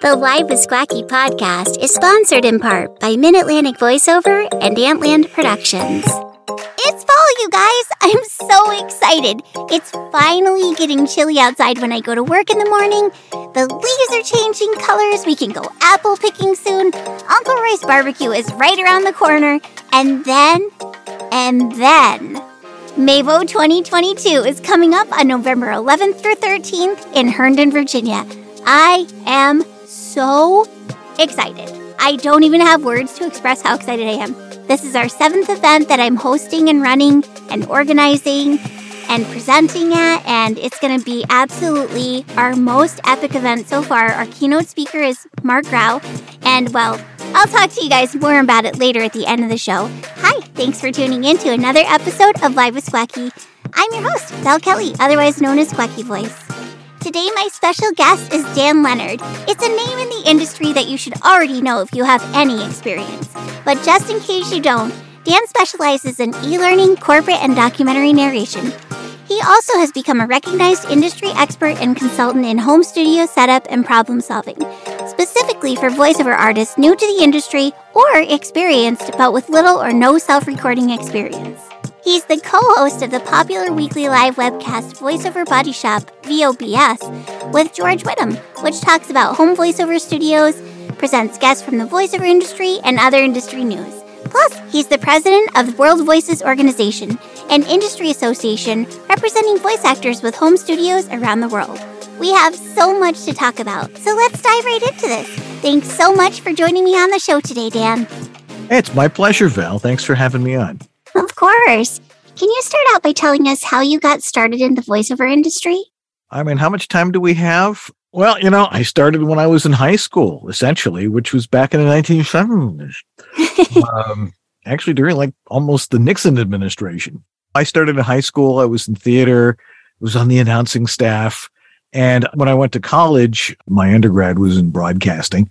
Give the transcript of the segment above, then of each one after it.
The Live with Squacky podcast is sponsored in part by Mid Atlantic Voiceover and Antland Productions. It's fall, you guys! I'm so excited. It's finally getting chilly outside when I go to work in the morning. The leaves are changing colors. We can go apple picking soon. Uncle Roy's barbecue is right around the corner. And then, and then, Mavo 2022 is coming up on November 11th through 13th in Herndon, Virginia. I am so excited. I don't even have words to express how excited I am. This is our seventh event that I'm hosting and running and organizing and presenting at, and it's going to be absolutely our most epic event so far. Our keynote speaker is Marc Graue, and well, I'll talk to you guys more about it later at the end of the show. Thanks for tuning in to another episode of Live with Squacky. I'm your host, Val Kelly, otherwise known as Squacky Voice. Today, my special guest is Dan Leonard. It's a name in the industry that you should already know if you have any experience. But just in case you don't, Dan specializes in e learning, corporate, and documentary narration. He also has become a recognized industry expert and consultant in home studio setup and problem solving, specifically for voiceover artists new to the industry or experienced but with little or no self recording experience. He's the co host of the popular weekly live webcast Voiceover Body Shop, VOBS, with George Whittam, which talks about home voiceover studios, presents guests from the voiceover industry, and other industry news. Plus, he's the president of the World Voices Organization, an industry association representing voice actors with home studios around the world. We have so much to talk about, so let's dive right into this. Thanks so much for joining me on the show today, Dan. It's my pleasure, Val. Thanks for having me on. Of course. Can you start out by telling us how you got started in the voiceover industry? I mean, how much time do we have? Well, you know, I started when I was in high school, essentially, which was back in the 1970s. um, actually, during like almost the Nixon administration. I started in high school. I was in theater, I was on the announcing staff. And when I went to college, my undergrad was in broadcasting.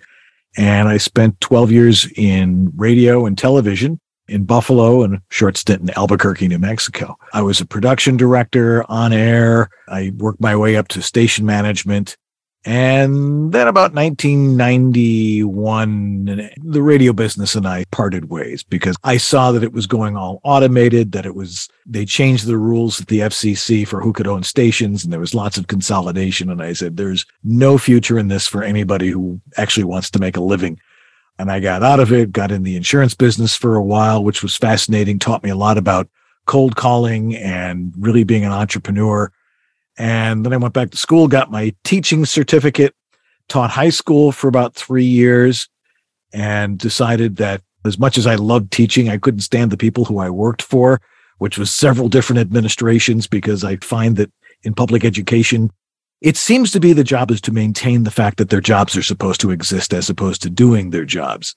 And I spent 12 years in radio and television in Buffalo and a short stint in Albuquerque, New Mexico. I was a production director on air. I worked my way up to station management. And then about 1991, the radio business and I parted ways because I saw that it was going all automated, that it was, they changed the rules at the FCC for who could own stations and there was lots of consolidation. And I said, there's no future in this for anybody who actually wants to make a living and I got out of it, got in the insurance business for a while, which was fascinating, taught me a lot about cold calling and really being an entrepreneur. And then I went back to school, got my teaching certificate, taught high school for about three years, and decided that as much as I loved teaching, I couldn't stand the people who I worked for, which was several different administrations, because I find that in public education, it seems to be the job is to maintain the fact that their jobs are supposed to exist as opposed to doing their jobs.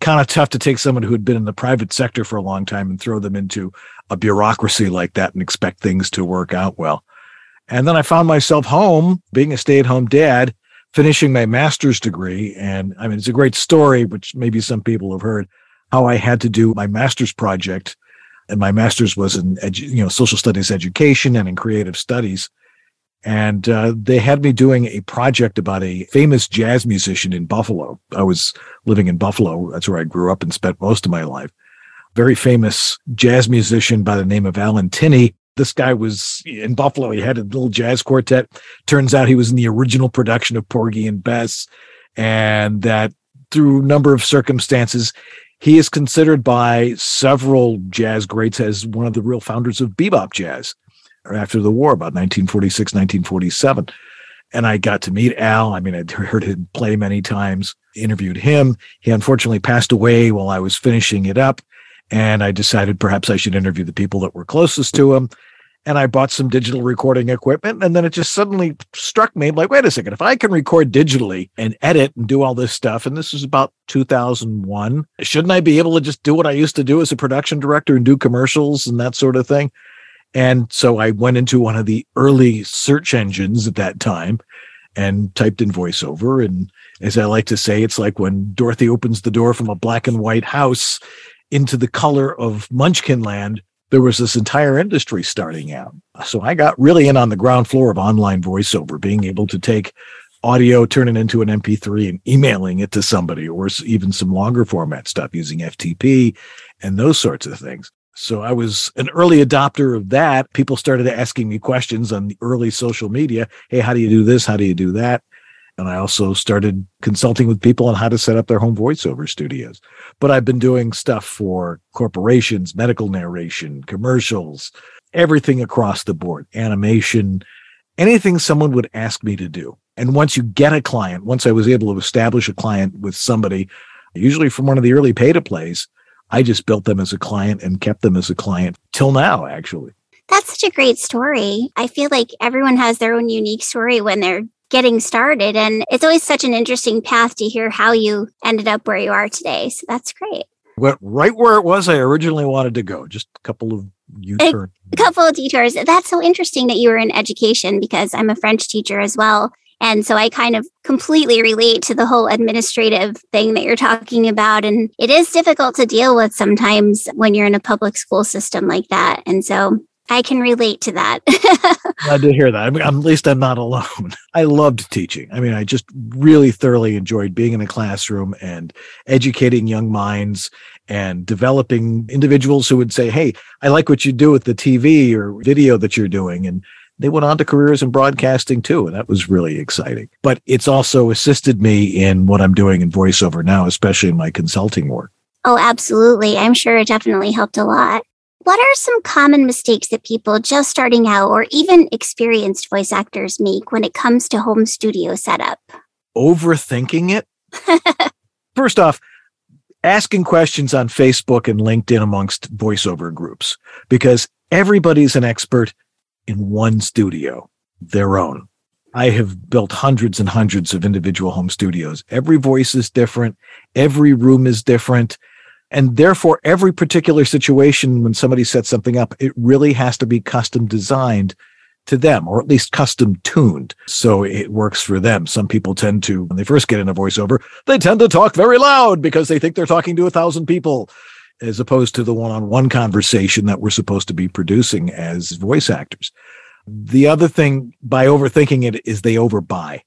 Kind of tough to take someone who had been in the private sector for a long time and throw them into a bureaucracy like that and expect things to work out well. And then I found myself home being a stay at home dad, finishing my master's degree. And I mean, it's a great story, which maybe some people have heard how I had to do my master's project. And my master's was in, edu- you know, social studies education and in creative studies and uh, they had me doing a project about a famous jazz musician in Buffalo. I was living in Buffalo. That's where I grew up and spent most of my life. Very famous jazz musician by the name of Alan Tinney. This guy was in Buffalo. He had a little jazz quartet. Turns out he was in the original production of Porgy and Bess. And that through a number of circumstances, he is considered by several jazz greats as one of the real founders of bebop jazz after the war, about 1946, 1947. And I got to meet Al. I mean, I'd heard him play many times, interviewed him. He unfortunately passed away while I was finishing it up. And I decided perhaps I should interview the people that were closest to him. And I bought some digital recording equipment. And then it just suddenly struck me like, wait a second, if I can record digitally and edit and do all this stuff, and this is about 2001, shouldn't I be able to just do what I used to do as a production director and do commercials and that sort of thing? And so I went into one of the early search engines at that time and typed in voiceover. And as I like to say, it's like when Dorothy opens the door from a black and white house into the color of Munchkin Land there was this entire industry starting out. So I got really in on the ground floor of online voiceover, being able to take audio, turn it into an MP3 and emailing it to somebody, or even some longer format stuff using FTP and those sorts of things. So I was an early adopter of that. People started asking me questions on the early social media. Hey, how do you do this? How do you do that? And I also started consulting with people on how to set up their home voiceover studios. But I've been doing stuff for corporations, medical narration, commercials, everything across the board, animation, anything someone would ask me to do. And once you get a client, once I was able to establish a client with somebody, usually from one of the early pay to plays, I just built them as a client and kept them as a client till now, actually. That's such a great story. I feel like everyone has their own unique story when they're getting started. And it's always such an interesting path to hear how you ended up where you are today. So that's great. Went right where it was I originally wanted to go, just a couple of U-turns. A couple of detours. That's so interesting that you were in education because I'm a French teacher as well. And so I kind of completely relate to the whole administrative thing that you're talking about. And it is difficult to deal with sometimes when you're in a public school system like that. And so I can relate to that. Glad to hear that. I mean, at least I'm not alone. I loved teaching. I mean, I just really thoroughly enjoyed being in a classroom and educating young minds and developing individuals who would say, Hey, I like what you do with the TV or video that you're doing. And they went on to careers in broadcasting too. And that was really exciting. But it's also assisted me in what I'm doing in voiceover now, especially in my consulting work. Oh, absolutely. I'm sure it definitely helped a lot. What are some common mistakes that people just starting out or even experienced voice actors make when it comes to home studio setup? Overthinking it. First off, asking questions on Facebook and LinkedIn amongst voiceover groups because everybody's an expert in one studio, their own. I have built hundreds and hundreds of individual home studios. Every voice is different. Every room is different. And therefore, every particular situation, when somebody sets something up, it really has to be custom designed to them, or at least custom tuned. So it works for them. Some people tend to, when they first get in a voiceover, they tend to talk very loud because they think they're talking to a thousand people as opposed to the one-on-one conversation that we're supposed to be producing as voice actors. The other thing by overthinking it is they overbuy.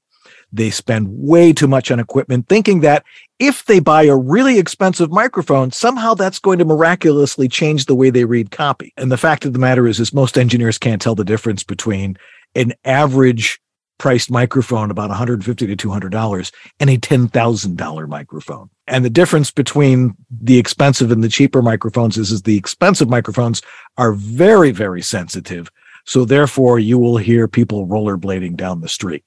They spend way too much on equipment thinking that if they buy a really expensive microphone, somehow that's going to miraculously change the way they read copy. And the fact of the matter is, is most engineers can't tell the difference between an average priced microphone about 150 to 200 dollars and a 10,000 dollar microphone. And the difference between the expensive and the cheaper microphones is, is the expensive microphones are very, very sensitive. So therefore you will hear people rollerblading down the street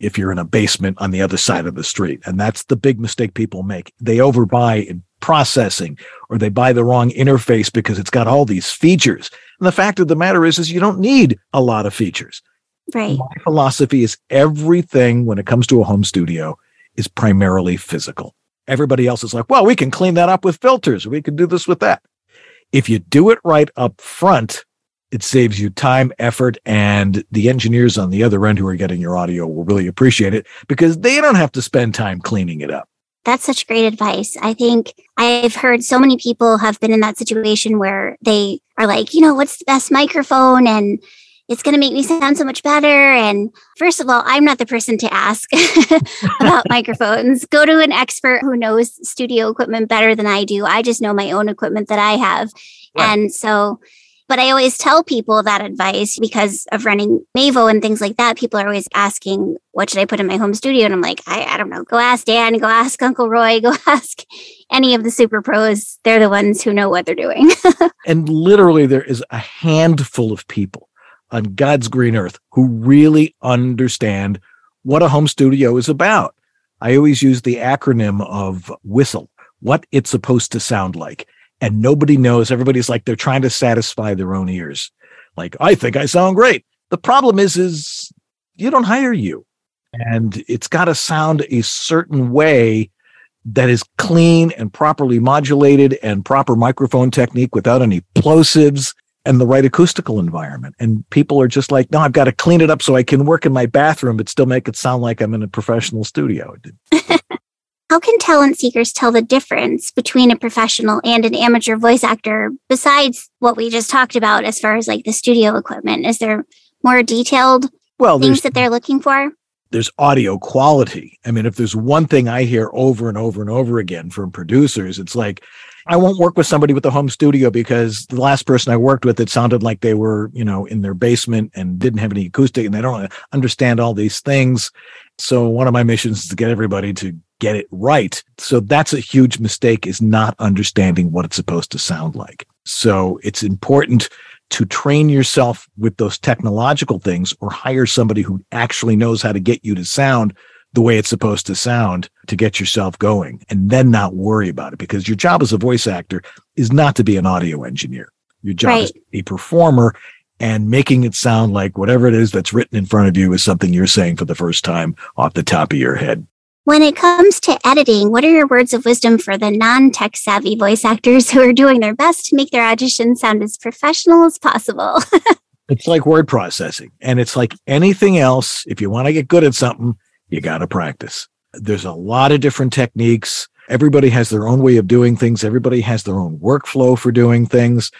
if you're in a basement on the other side of the street. And that's the big mistake people make. They overbuy in processing or they buy the wrong interface because it's got all these features. And the fact of the matter is, is you don't need a lot of features. Right. My philosophy is everything when it comes to a home studio is primarily physical. Everybody else is like, well, we can clean that up with filters. We can do this with that. If you do it right up front, it saves you time, effort, and the engineers on the other end who are getting your audio will really appreciate it because they don't have to spend time cleaning it up. That's such great advice. I think I've heard so many people have been in that situation where they are like, you know, what's the best microphone? And it's going to make me sound so much better. And first of all, I'm not the person to ask about microphones. Go to an expert who knows studio equipment better than I do. I just know my own equipment that I have. Right. And so, but I always tell people that advice because of running Mavo and things like that. People are always asking, what should I put in my home studio? And I'm like, I, I don't know. Go ask Dan, go ask Uncle Roy, go ask any of the super pros. They're the ones who know what they're doing. and literally, there is a handful of people on God's green earth who really understand what a home studio is about. I always use the acronym of whistle, what it's supposed to sound like. And nobody knows. Everybody's like they're trying to satisfy their own ears. Like, I think I sound great. The problem is, is you don't hire you. And it's got to sound a certain way that is clean and properly modulated and proper microphone technique without any plosives and the right acoustical environment. And people are just like, no, I've got to clean it up so I can work in my bathroom, but still make it sound like I'm in a professional studio. how can talent seekers tell the difference between a professional and an amateur voice actor besides what we just talked about as far as like the studio equipment? Is there more detailed well, things that they're looking for? There's audio quality. I mean, if there's one thing I hear over and over and over again from producers, it's like, I won't work with somebody with a home studio because the last person I worked with, it sounded like they were, you know, in their basement and didn't have any acoustic and they don't understand all these things. So one of my missions is to get everybody to get it right. So that's a huge mistake is not understanding what it's supposed to sound like. So it's important to train yourself with those technological things or hire somebody who actually knows how to get you to sound the way it's supposed to sound to get yourself going and then not worry about it because your job as a voice actor is not to be an audio engineer. Your job right. is to be a performer and making it sound like whatever it is that's written in front of you is something you're saying for the first time off the top of your head. When it comes to editing, what are your words of wisdom for the non tech savvy voice actors who are doing their best to make their audition sound as professional as possible? it's like word processing. And it's like anything else. If you want to get good at something, you got to practice. There's a lot of different techniques. Everybody has their own way of doing things. Everybody has their own workflow for doing things.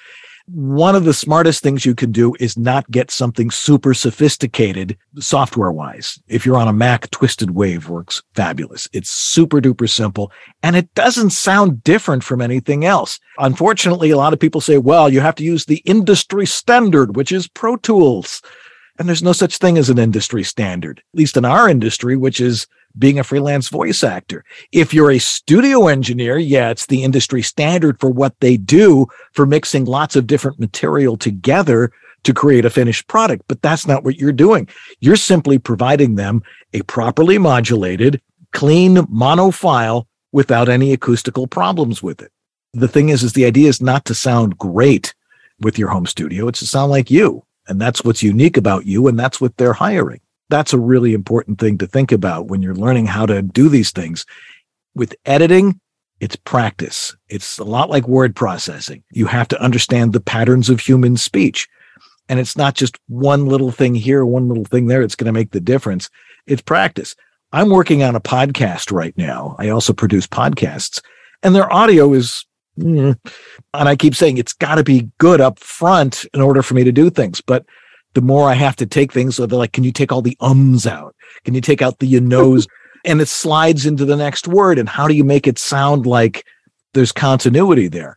One of the smartest things you can do is not get something super sophisticated software wise. If you're on a Mac, Twisted Wave works fabulous. It's super duper simple and it doesn't sound different from anything else. Unfortunately, a lot of people say, well, you have to use the industry standard, which is Pro Tools. And there's no such thing as an industry standard, at least in our industry, which is being a freelance voice actor. If you're a studio engineer, yeah, it's the industry standard for what they do for mixing lots of different material together to create a finished product. But that's not what you're doing. You're simply providing them a properly modulated, clean mono file without any acoustical problems with it. The thing is, is the idea is not to sound great with your home studio. It's to sound like you. And that's what's unique about you. And that's what they're hiring. That's a really important thing to think about when you're learning how to do these things. With editing, it's practice. It's a lot like word processing. You have to understand the patterns of human speech. And it's not just one little thing here, one little thing there. It's going to make the difference. It's practice. I'm working on a podcast right now. I also produce podcasts and their audio is Mm. And I keep saying it's got to be good up front in order for me to do things. But the more I have to take things, so they're like, can you take all the ums out? Can you take out the you knows? and it slides into the next word. And how do you make it sound like there's continuity there?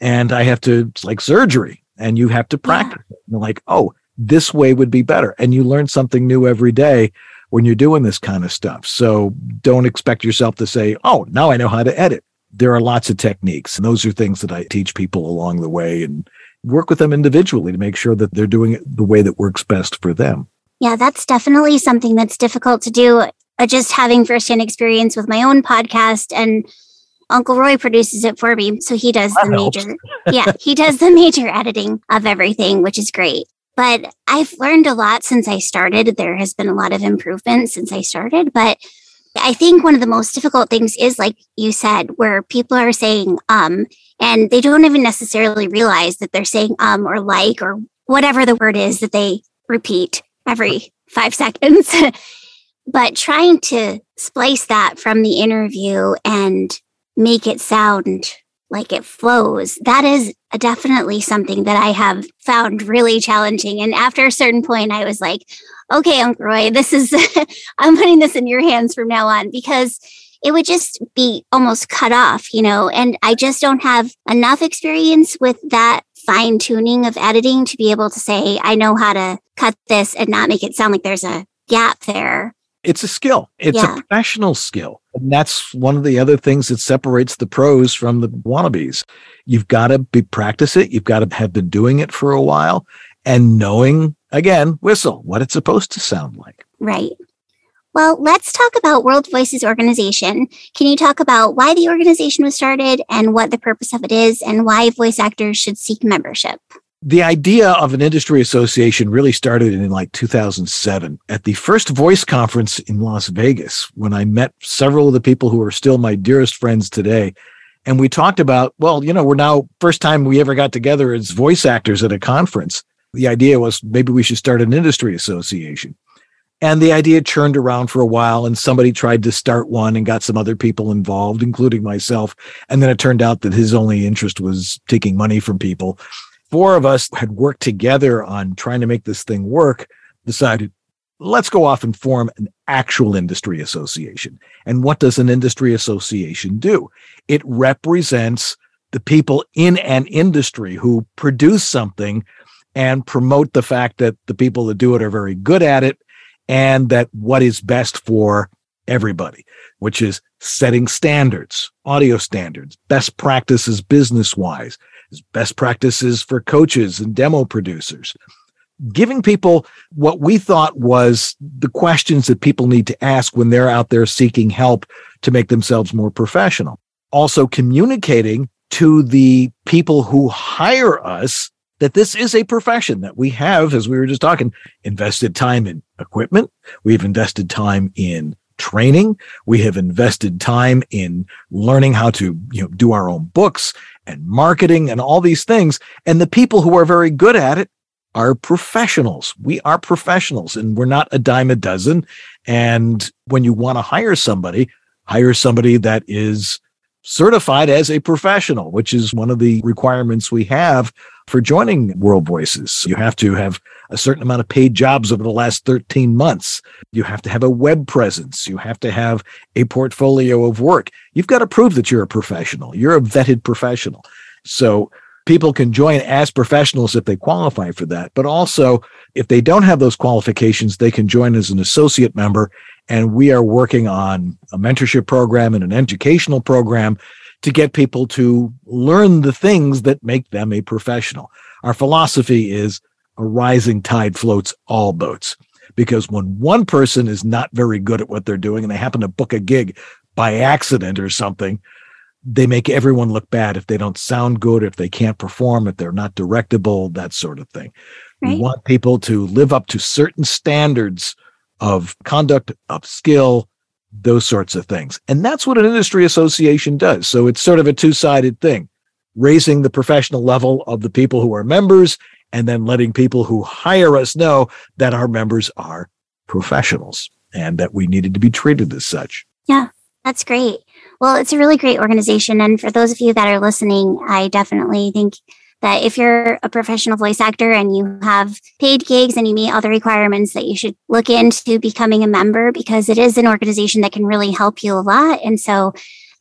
And I have to, it's like surgery, and you have to practice. Yeah. And like, oh, this way would be better. And you learn something new every day when you're doing this kind of stuff. So don't expect yourself to say, oh, now I know how to edit there are lots of techniques. And those are things that I teach people along the way and work with them individually to make sure that they're doing it the way that works best for them. Yeah, that's definitely something that's difficult to do. Uh, just having firsthand experience with my own podcast and Uncle Roy produces it for me. So he does that the helps. major, yeah, he does the major editing of everything, which is great. But I've learned a lot since I started. There has been a lot of improvement since I started, but I think one of the most difficult things is, like you said, where people are saying um, and they don't even necessarily realize that they're saying um or like or whatever the word is that they repeat every five seconds. but trying to splice that from the interview and make it sound like it flows, that is definitely something that I have found really challenging. And after a certain point, I was like, okay, Uncle Roy, this is, I'm putting this in your hands from now on because it would just be almost cut off, you know, and I just don't have enough experience with that fine tuning of editing to be able to say, I know how to cut this and not make it sound like there's a gap there. It's a skill. It's yeah. a professional skill. And that's one of the other things that separates the pros from the wannabes. You've got to be practice it. You've got to have been doing it for a while and knowing again, whistle, what it's supposed to sound like. Right. Well, let's talk about World Voices Organization. Can you talk about why the organization was started and what the purpose of it is and why voice actors should seek membership? The idea of an industry association really started in like 2007 at the first voice conference in Las Vegas when I met several of the people who are still my dearest friends today. And we talked about, well, you know, we're now first time we ever got together as voice actors at a conference the idea was maybe we should start an industry association. And the idea churned around for a while, and somebody tried to start one and got some other people involved, including myself. And then it turned out that his only interest was taking money from people. Four of us had worked together on trying to make this thing work, decided, let's go off and form an actual industry association. And what does an industry association do? It represents the people in an industry who produce something and promote the fact that the people that do it are very good at it and that what is best for everybody, which is setting standards, audio standards, best practices business wise, best practices for coaches and demo producers. Giving people what we thought was the questions that people need to ask when they're out there seeking help to make themselves more professional. Also communicating to the people who hire us that this is a profession that we have, as we were just talking, invested time in equipment. We've invested time in training. We have invested time in learning how to, you know, do our own books and marketing and all these things. And the people who are very good at it are professionals. We are professionals and we're not a dime a dozen. And when you want to hire somebody, hire somebody that is certified as a professional, which is one of the requirements we have for joining World Voices. You have to have a certain amount of paid jobs over the last 13 months. You have to have a web presence. You have to have a portfolio of work. You've got to prove that you're a professional. You're a vetted professional. So people can join as professionals if they qualify for that. But also, if they don't have those qualifications, they can join as an associate member and we are working on a mentorship program and an educational program to get people to learn the things that make them a professional. Our philosophy is a rising tide floats all boats because when one person is not very good at what they're doing and they happen to book a gig by accident or something, they make everyone look bad if they don't sound good, if they can't perform, if they're not directable, that sort of thing. Right. We want people to live up to certain standards of conduct, of skill, those sorts of things. And that's what an industry association does. So it's sort of a two sided thing raising the professional level of the people who are members and then letting people who hire us know that our members are professionals and that we needed to be treated as such. Yeah, that's great. Well, it's a really great organization. And for those of you that are listening, I definitely think that if you're a professional voice actor and you have paid gigs and you meet all the requirements that you should look into becoming a member because it is an organization that can really help you a lot. And so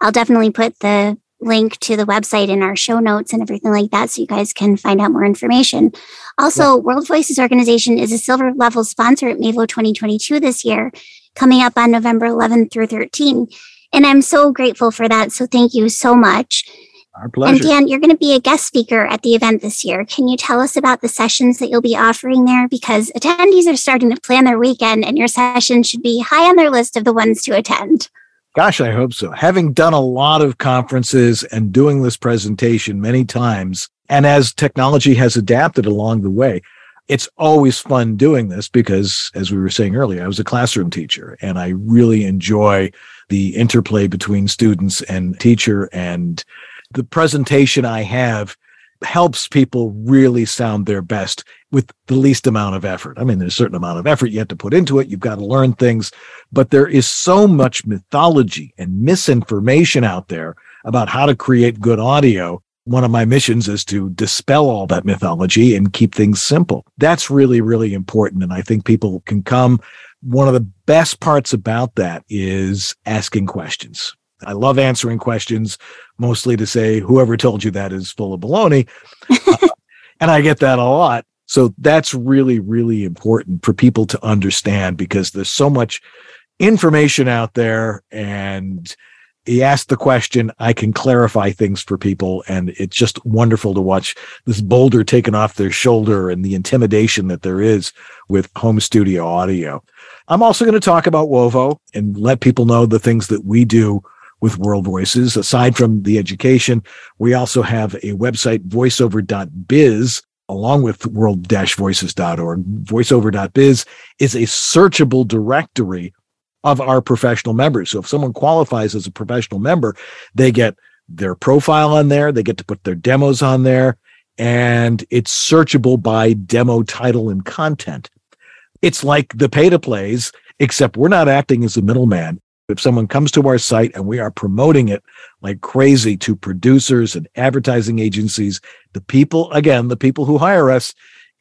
i'll definitely put the link to the website in our show notes and everything like that so you guys can find out more information. Also yeah. world voices organization is a silver level sponsor at mavo 2022 this year coming up on november 11th through 13 and i'm so grateful for that. So thank you so much our pleasure. And Dan, you're going to be a guest speaker at the event this year. Can you tell us about the sessions that you'll be offering there? Because attendees are starting to plan their weekend, and your session should be high on their list of the ones to attend. Gosh, I hope so. Having done a lot of conferences and doing this presentation many times, and as technology has adapted along the way, it's always fun doing this because, as we were saying earlier, I was a classroom teacher and I really enjoy the interplay between students and teacher and the presentation I have helps people really sound their best with the least amount of effort. I mean, there's a certain amount of effort you have to put into it. You've got to learn things, but there is so much mythology and misinformation out there about how to create good audio. One of my missions is to dispel all that mythology and keep things simple. That's really, really important. And I think people can come. One of the best parts about that is asking questions. I love answering questions, mostly to say, whoever told you that is full of baloney. uh, and I get that a lot. So that's really, really important for people to understand because there's so much information out there and he asked the question i can clarify things for people and it's just wonderful to watch this boulder taken off their shoulder and the intimidation that there is with home studio audio i'm also going to talk about wovo and let people know the things that we do with World Voices. Aside from the education, we also have a website, voiceover.biz, along with world-voices.org. Voiceover.biz is a searchable directory of our professional members. So if someone qualifies as a professional member, they get their profile on there, they get to put their demos on there, and it's searchable by demo title and content. It's like the pay to plays, except we're not acting as a middleman. If someone comes to our site and we are promoting it like crazy to producers and advertising agencies, the people, again, the people who hire us,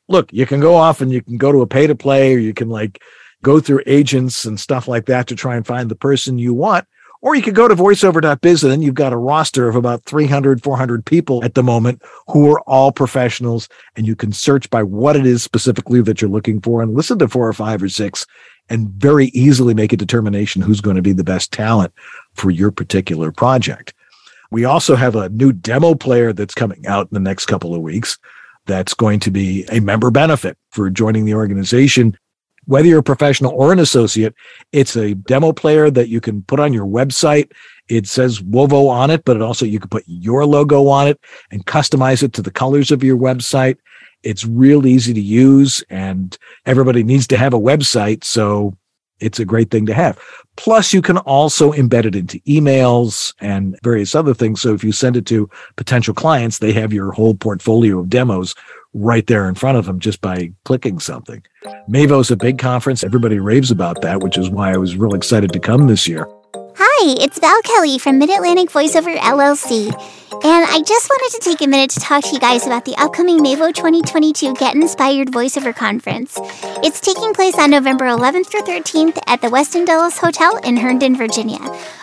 look, you can go off and you can go to a pay to play or you can like go through agents and stuff like that to try and find the person you want. Or you could go to voiceover.biz and then you've got a roster of about 300, 400 people at the moment who are all professionals. And you can search by what it is specifically that you're looking for and listen to four or five or six and very easily make a determination who's going to be the best talent for your particular project. We also have a new demo player that's coming out in the next couple of weeks that's going to be a member benefit for joining the organization. Whether you're a professional or an associate, it's a demo player that you can put on your website. It says Wovo on it, but it also you can put your logo on it and customize it to the colors of your website. It's real easy to use and everybody needs to have a website. So it's a great thing to have. Plus, you can also embed it into emails and various other things. So if you send it to potential clients, they have your whole portfolio of demos right there in front of them just by clicking something. Mavo is a big conference. Everybody raves about that, which is why I was real excited to come this year. Hi, it's Val Kelly from Mid Atlantic Voiceover LLC. And I just wanted to take a minute to talk to you guys about the upcoming Mavo 2022 Get Inspired Voiceover Conference. It's taking place on November 11th through 13th at the Westin Dulles Hotel in Herndon, Virginia.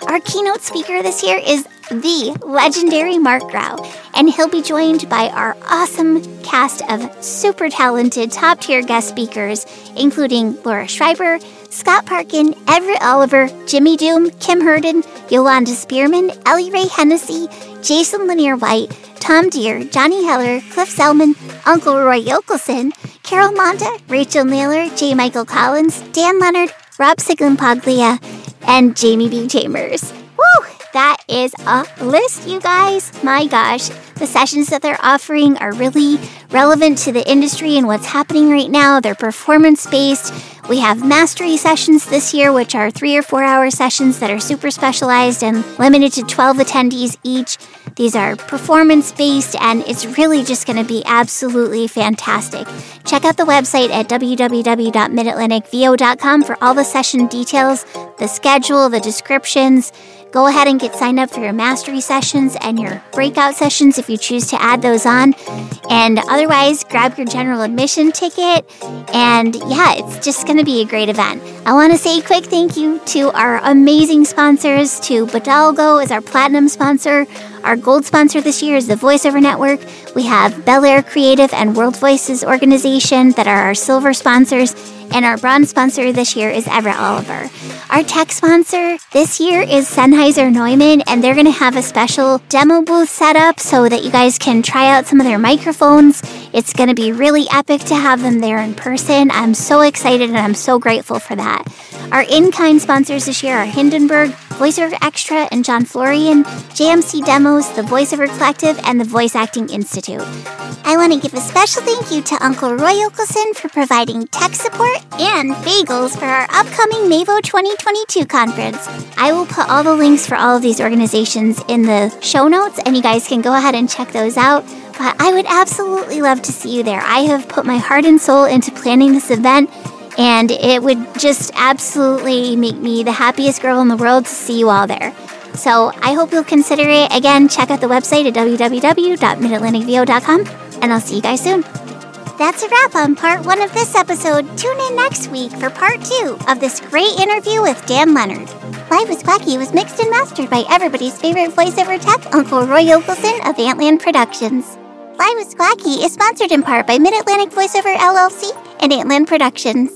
Our keynote speaker this year is the legendary Marc Graue, and he'll be joined by our awesome cast of super talented, top tier guest speakers, including Laura Schreiber, Scott Parkin, Everett Oliver, Jimmy Doom, Kim Herndon, Yolanda Spearman, Ellie Ray Hennessy, Jason Lanier White, Tom Dheere, Johnny Heller, Cliff Zellman, Uncle Roy Yokelson, Carol Monda, Rachel Naylor, J. Michael Collins, Dan Leonard, Rob Paglia, and Jamie B. Chambers. Woo! That is a list, you guys. My gosh, the sessions that they're offering are really relevant to the industry and what's happening right now. They're performance based. We have mastery sessions this year, which are three or four hour sessions that are super specialized and limited to 12 attendees each. These are performance based, and it's really just going to be absolutely fantastic. Check out the website at www.midatlanticvo.com for all the session details, the schedule, the descriptions. Go ahead and get signed up for your mastery sessions and your breakout sessions if you choose to add those on. And otherwise, grab your general admission ticket. And yeah, it's just going to be a great event. I want to say a quick thank you to our amazing sponsors, to Bodalgo as our platinum sponsor. Our gold sponsor this year is the VoiceOver Network. We have Bel Air Creative and World Voices Organization that are our silver sponsors. And our bronze sponsor this year is Everett Oliver. Our tech sponsor this year is Sennheiser Neumann, and they're going to have a special demo booth set up so that you guys can try out some of their microphones. It's going to be really epic to have them there in person. I'm so excited and I'm so grateful for that. Our in kind sponsors this year are Hindenburg, VoiceOver Extra, and John Florian, JMC Demos, the VoiceOver Collective, and the Voice Acting Institute. I want to give a special thank you to Uncle Roy Yokelson for providing tech support and bagels for our upcoming MAVO 2022 conference. I will put all the links for all of these organizations in the show notes, and you guys can go ahead and check those out. But I would absolutely love to see you there. I have put my heart and soul into planning this event, and it would just absolutely make me the happiest girl in the world to see you all there. So I hope you'll consider it. Again, check out the website at www.midatlanticvo.com, and I'll see you guys soon. That's a wrap on part one of this episode. Tune in next week for part two of this great interview with Dan Leonard. Live with Squacky was mixed and mastered by everybody's favorite voiceover tech, Uncle Roy Yokelson of Antland Productions. Live with Squacky is sponsored in part by Mid Atlantic Voiceover LLC and Antland Productions.